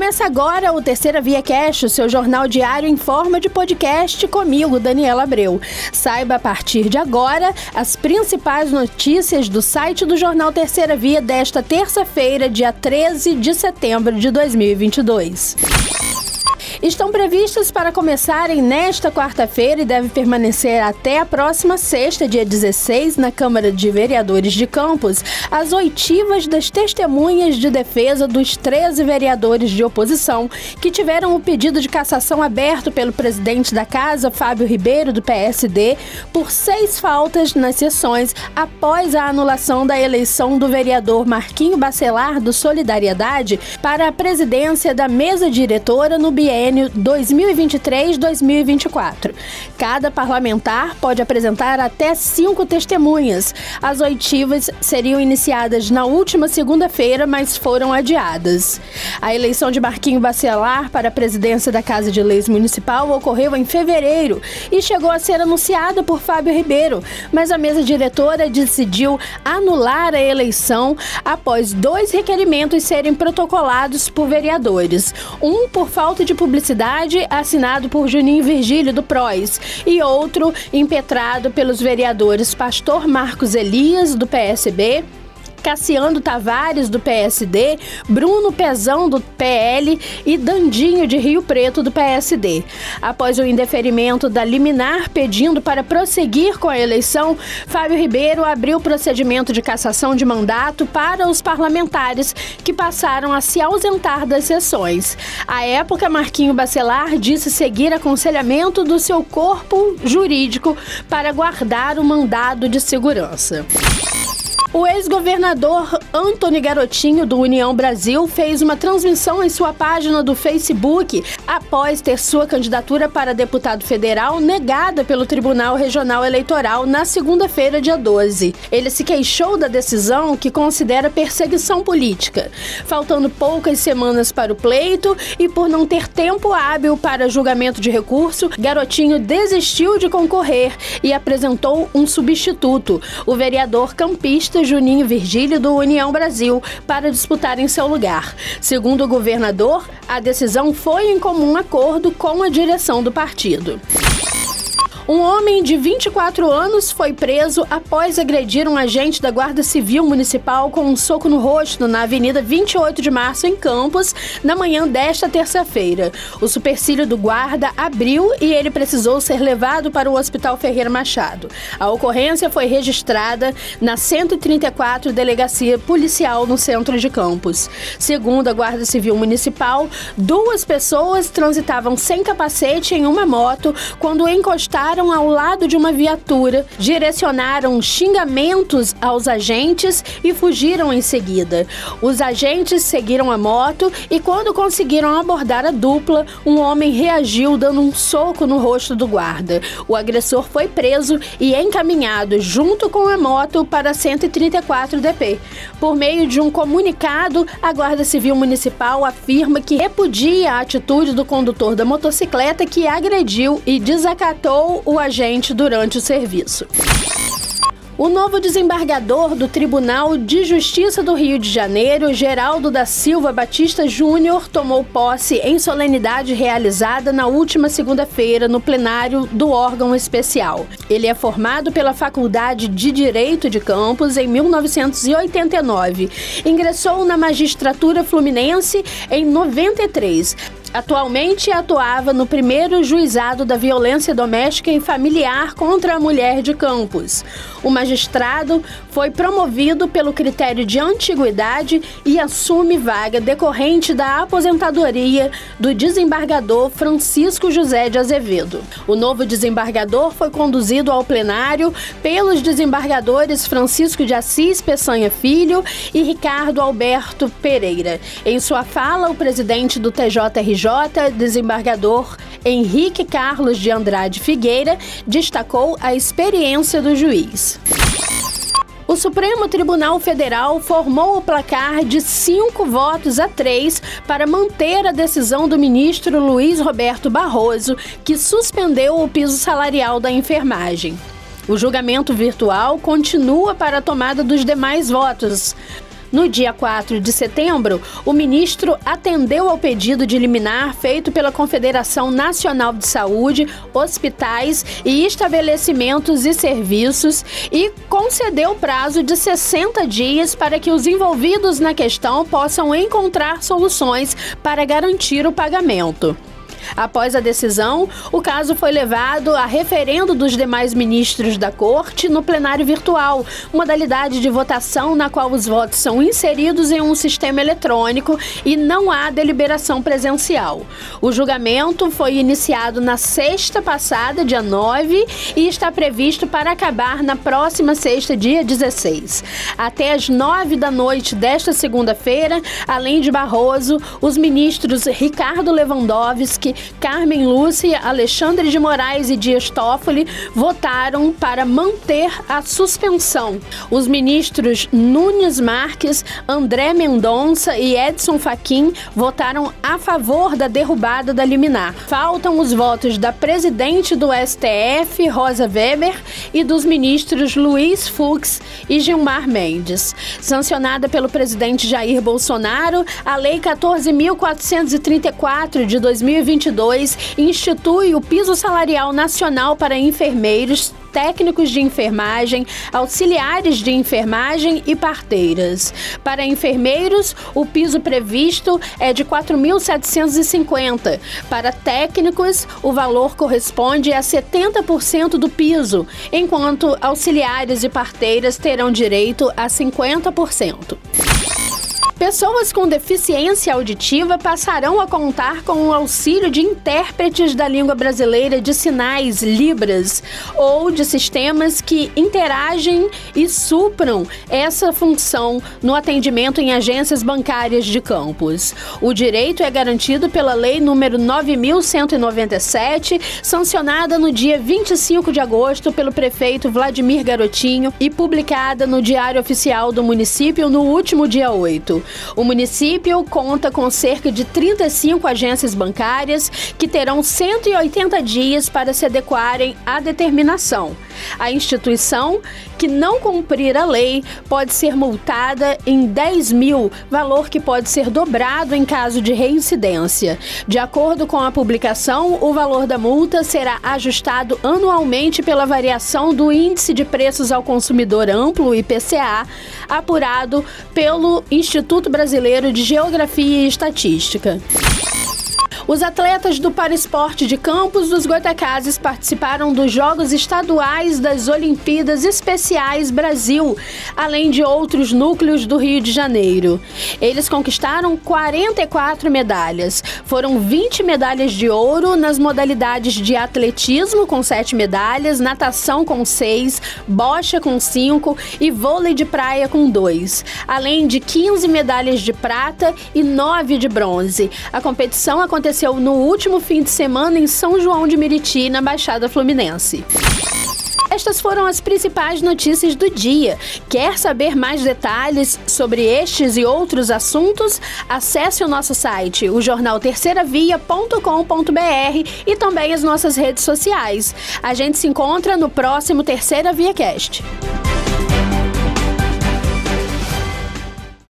Começa agora o Terceira Via Cash, o seu jornal diário em forma de podcast comigo, Daniela Abreu. Saiba a partir de agora as principais notícias do site do jornal Terceira Via desta terça-feira, dia 13 de setembro de 2022 estão previstas para começarem nesta quarta-feira e devem permanecer até a próxima sexta, dia 16, na Câmara de Vereadores de Campos, as oitivas das testemunhas de defesa dos 13 vereadores de oposição que tiveram o pedido de cassação aberto pelo presidente da Casa, Fábio Ribeiro, do PSD, por seis faltas nas sessões após a anulação da eleição do vereador Marquinho Bacelar, do Solidariedade, para a presidência da mesa diretora no biênio quinquênio 2023-2024. Cada parlamentar pode apresentar até cinco testemunhas. As oitivas seriam iniciadas na última segunda-feira, mas foram adiadas. A eleição de Marquinho Bacelar para a presidência da Casa de Leis Municipal ocorreu em fevereiro e chegou a ser anunciada por Fábio Ribeiro, mas a mesa diretora decidiu anular a eleição após dois requerimentos serem protocolados por vereadores. Um por falta de publicidade publicidade assinado por Juninho Virgílio do PROS e outro impetrado pelos vereadores Pastor Marcos Elias do PSB Cassiano Tavares, do PSD, Bruno Pezão, do PL e Dandinho, de Rio Preto, do PSD. Após o indeferimento da liminar pedindo para prosseguir com a eleição, Fábio Ribeiro abriu procedimento de cassação de mandato para os parlamentares que passaram a se ausentar das sessões. À época, Marquinho Bacelar disse seguir aconselhamento do seu corpo jurídico para guardar o mandado de segurança. O ex-governador Antony Garotinho, do União Brasil, fez uma transmissão em sua página do Facebook após ter sua candidatura para deputado federal negada pelo Tribunal Regional Eleitoral na segunda-feira, dia 12. Ele se queixou da decisão que considera perseguição política. Faltando poucas semanas para o pleito e por não ter tempo hábil para julgamento de recurso, Garotinho desistiu de concorrer e apresentou um substituto, o vereador campista Juninho Virgílio do União Brasil para disputar em seu lugar. Segundo o governador, a decisão foi em comum acordo com a direção do partido. Um homem de 24 anos foi preso após agredir um agente da Guarda Civil Municipal com um soco no rosto na Avenida 28 de Março, em Campos, na manhã desta terça-feira. O supercílio do guarda abriu e ele precisou ser levado para o Hospital Ferreira Machado. A ocorrência foi registrada na 134 Delegacia Policial no centro de Campos. Segundo a Guarda Civil Municipal, duas pessoas transitavam sem capacete em uma moto quando encostaram pararam ao lado de uma viatura, direcionaram xingamentos aos agentes e fugiram em seguida. Os agentes seguiram a moto e, quando conseguiram abordar a dupla, um homem reagiu dando um soco no rosto do guarda. O agressor foi preso e encaminhado junto com a moto para 134 DP. Por meio de um comunicado, a Guarda Civil Municipal afirma que repudia a atitude do condutor da motocicleta que agrediu e desacatou o agente durante o serviço. O novo desembargador do Tribunal de Justiça do Rio de Janeiro, Geraldo da Silva Batista Júnior, tomou posse em solenidade realizada na última segunda-feira no plenário do órgão especial. Ele é formado pela Faculdade de Direito de Campos em 1989. Ingressou na magistratura fluminense em 93 Atualmente atuava no primeiro juizado da violência doméstica e familiar contra a mulher de Campos. O magistrado foi promovido pelo critério de antiguidade e assume vaga decorrente da aposentadoria do desembargador Francisco José de Azevedo. O novo desembargador foi conduzido ao plenário pelos desembargadores Francisco de Assis Peçanha Filho e Ricardo Alberto Pereira. Em sua fala, o presidente do TJRJ desembargador Henrique Carlos de Andrade Figueira, destacou a experiência do juiz. O Supremo Tribunal Federal formou o placar de cinco votos a três para manter a decisão do ministro Luiz Roberto Barroso, que suspendeu o piso salarial da enfermagem. O julgamento virtual continua para a tomada dos demais votos No dia 4 de setembro, o ministro atendeu ao pedido de liminar feito pela Confederação Nacional de Saúde, hospitais e estabelecimentos e serviços e concedeu prazo de 60 dias para que os envolvidos na questão possam encontrar soluções para garantir o pagamento. Após a decisão, o caso foi levado a referendo dos demais ministros da Corte no plenário virtual, modalidade de votação na qual os votos são inseridos em um sistema eletrônico e não há deliberação presencial. O julgamento foi iniciado na sexta passada, dia 9, e está previsto para acabar na próxima sexta, dia 16. Até às 9 da noite desta segunda-feira, além de Barroso, os ministros Ricardo Lewandowski, Carmen Lúcia, Alexandre de Moraes e Dias Toffoli votaram para manter a suspensão. Os ministros Nunes Marques, André Mendonça e Edson Fachin votaram a favor da derrubada da liminar. Faltam os votos da presidente do STF, Rosa Weber, e dos ministros Luiz Fux e Gilmar Mendes. Sancionada pelo presidente Jair Bolsonaro, a Lei 14.434 de 2022 2022 institui o piso salarial nacional para enfermeiros, técnicos de enfermagem, auxiliares de enfermagem e parteiras. Para enfermeiros, o piso previsto é de 4.750. Para técnicos, o valor corresponde a 70% do piso, enquanto auxiliares e parteiras terão direito a 50%. Pessoas com deficiência auditiva passarão a contar com o auxílio de intérpretes da língua brasileira de sinais, Libras, ou de sistemas que interagem e supram essa função no atendimento em agências bancárias de campos. O direito é garantido pela Lei número 9197, sancionada no dia 25 de agosto pelo prefeito Vladimir Garotinho e publicada no Diário Oficial do município no último dia 8. O município conta com cerca de 35 agências bancárias que terão 180 dias para se adequarem à determinação. A instituição que não cumprir a lei pode ser multada em 10 mil, valor que pode ser dobrado em caso de reincidência. De acordo com a publicação, o valor da multa será ajustado anualmente pela variação do Índice de Preços ao Consumidor Amplo, IPCA, apurado pelo Instituto Brasileiro de Geografia e Estatística. Os atletas do Paraesporte de Campos dos Goitacazes participaram dos Jogos Estaduais das Olimpíadas Especiais Brasil, além de outros núcleos do Rio de Janeiro. Eles conquistaram 44 medalhas. Foram 20 medalhas de ouro nas modalidades de atletismo, com 7 medalhas, natação com 6, bocha com 5 e vôlei de praia com 2, além de 15 medalhas de prata e 9 de bronze. A competição aconteceu aconteceu no último fim de semana em São João de Meriti, na Baixada Fluminense. Estas foram as principais notícias do dia. Quer saber mais detalhes sobre estes e outros assuntos? Acesse o nosso site, o jornal terceiravia.com.br e também as nossas redes sociais. A gente se encontra no próximo Terceira Via Cast.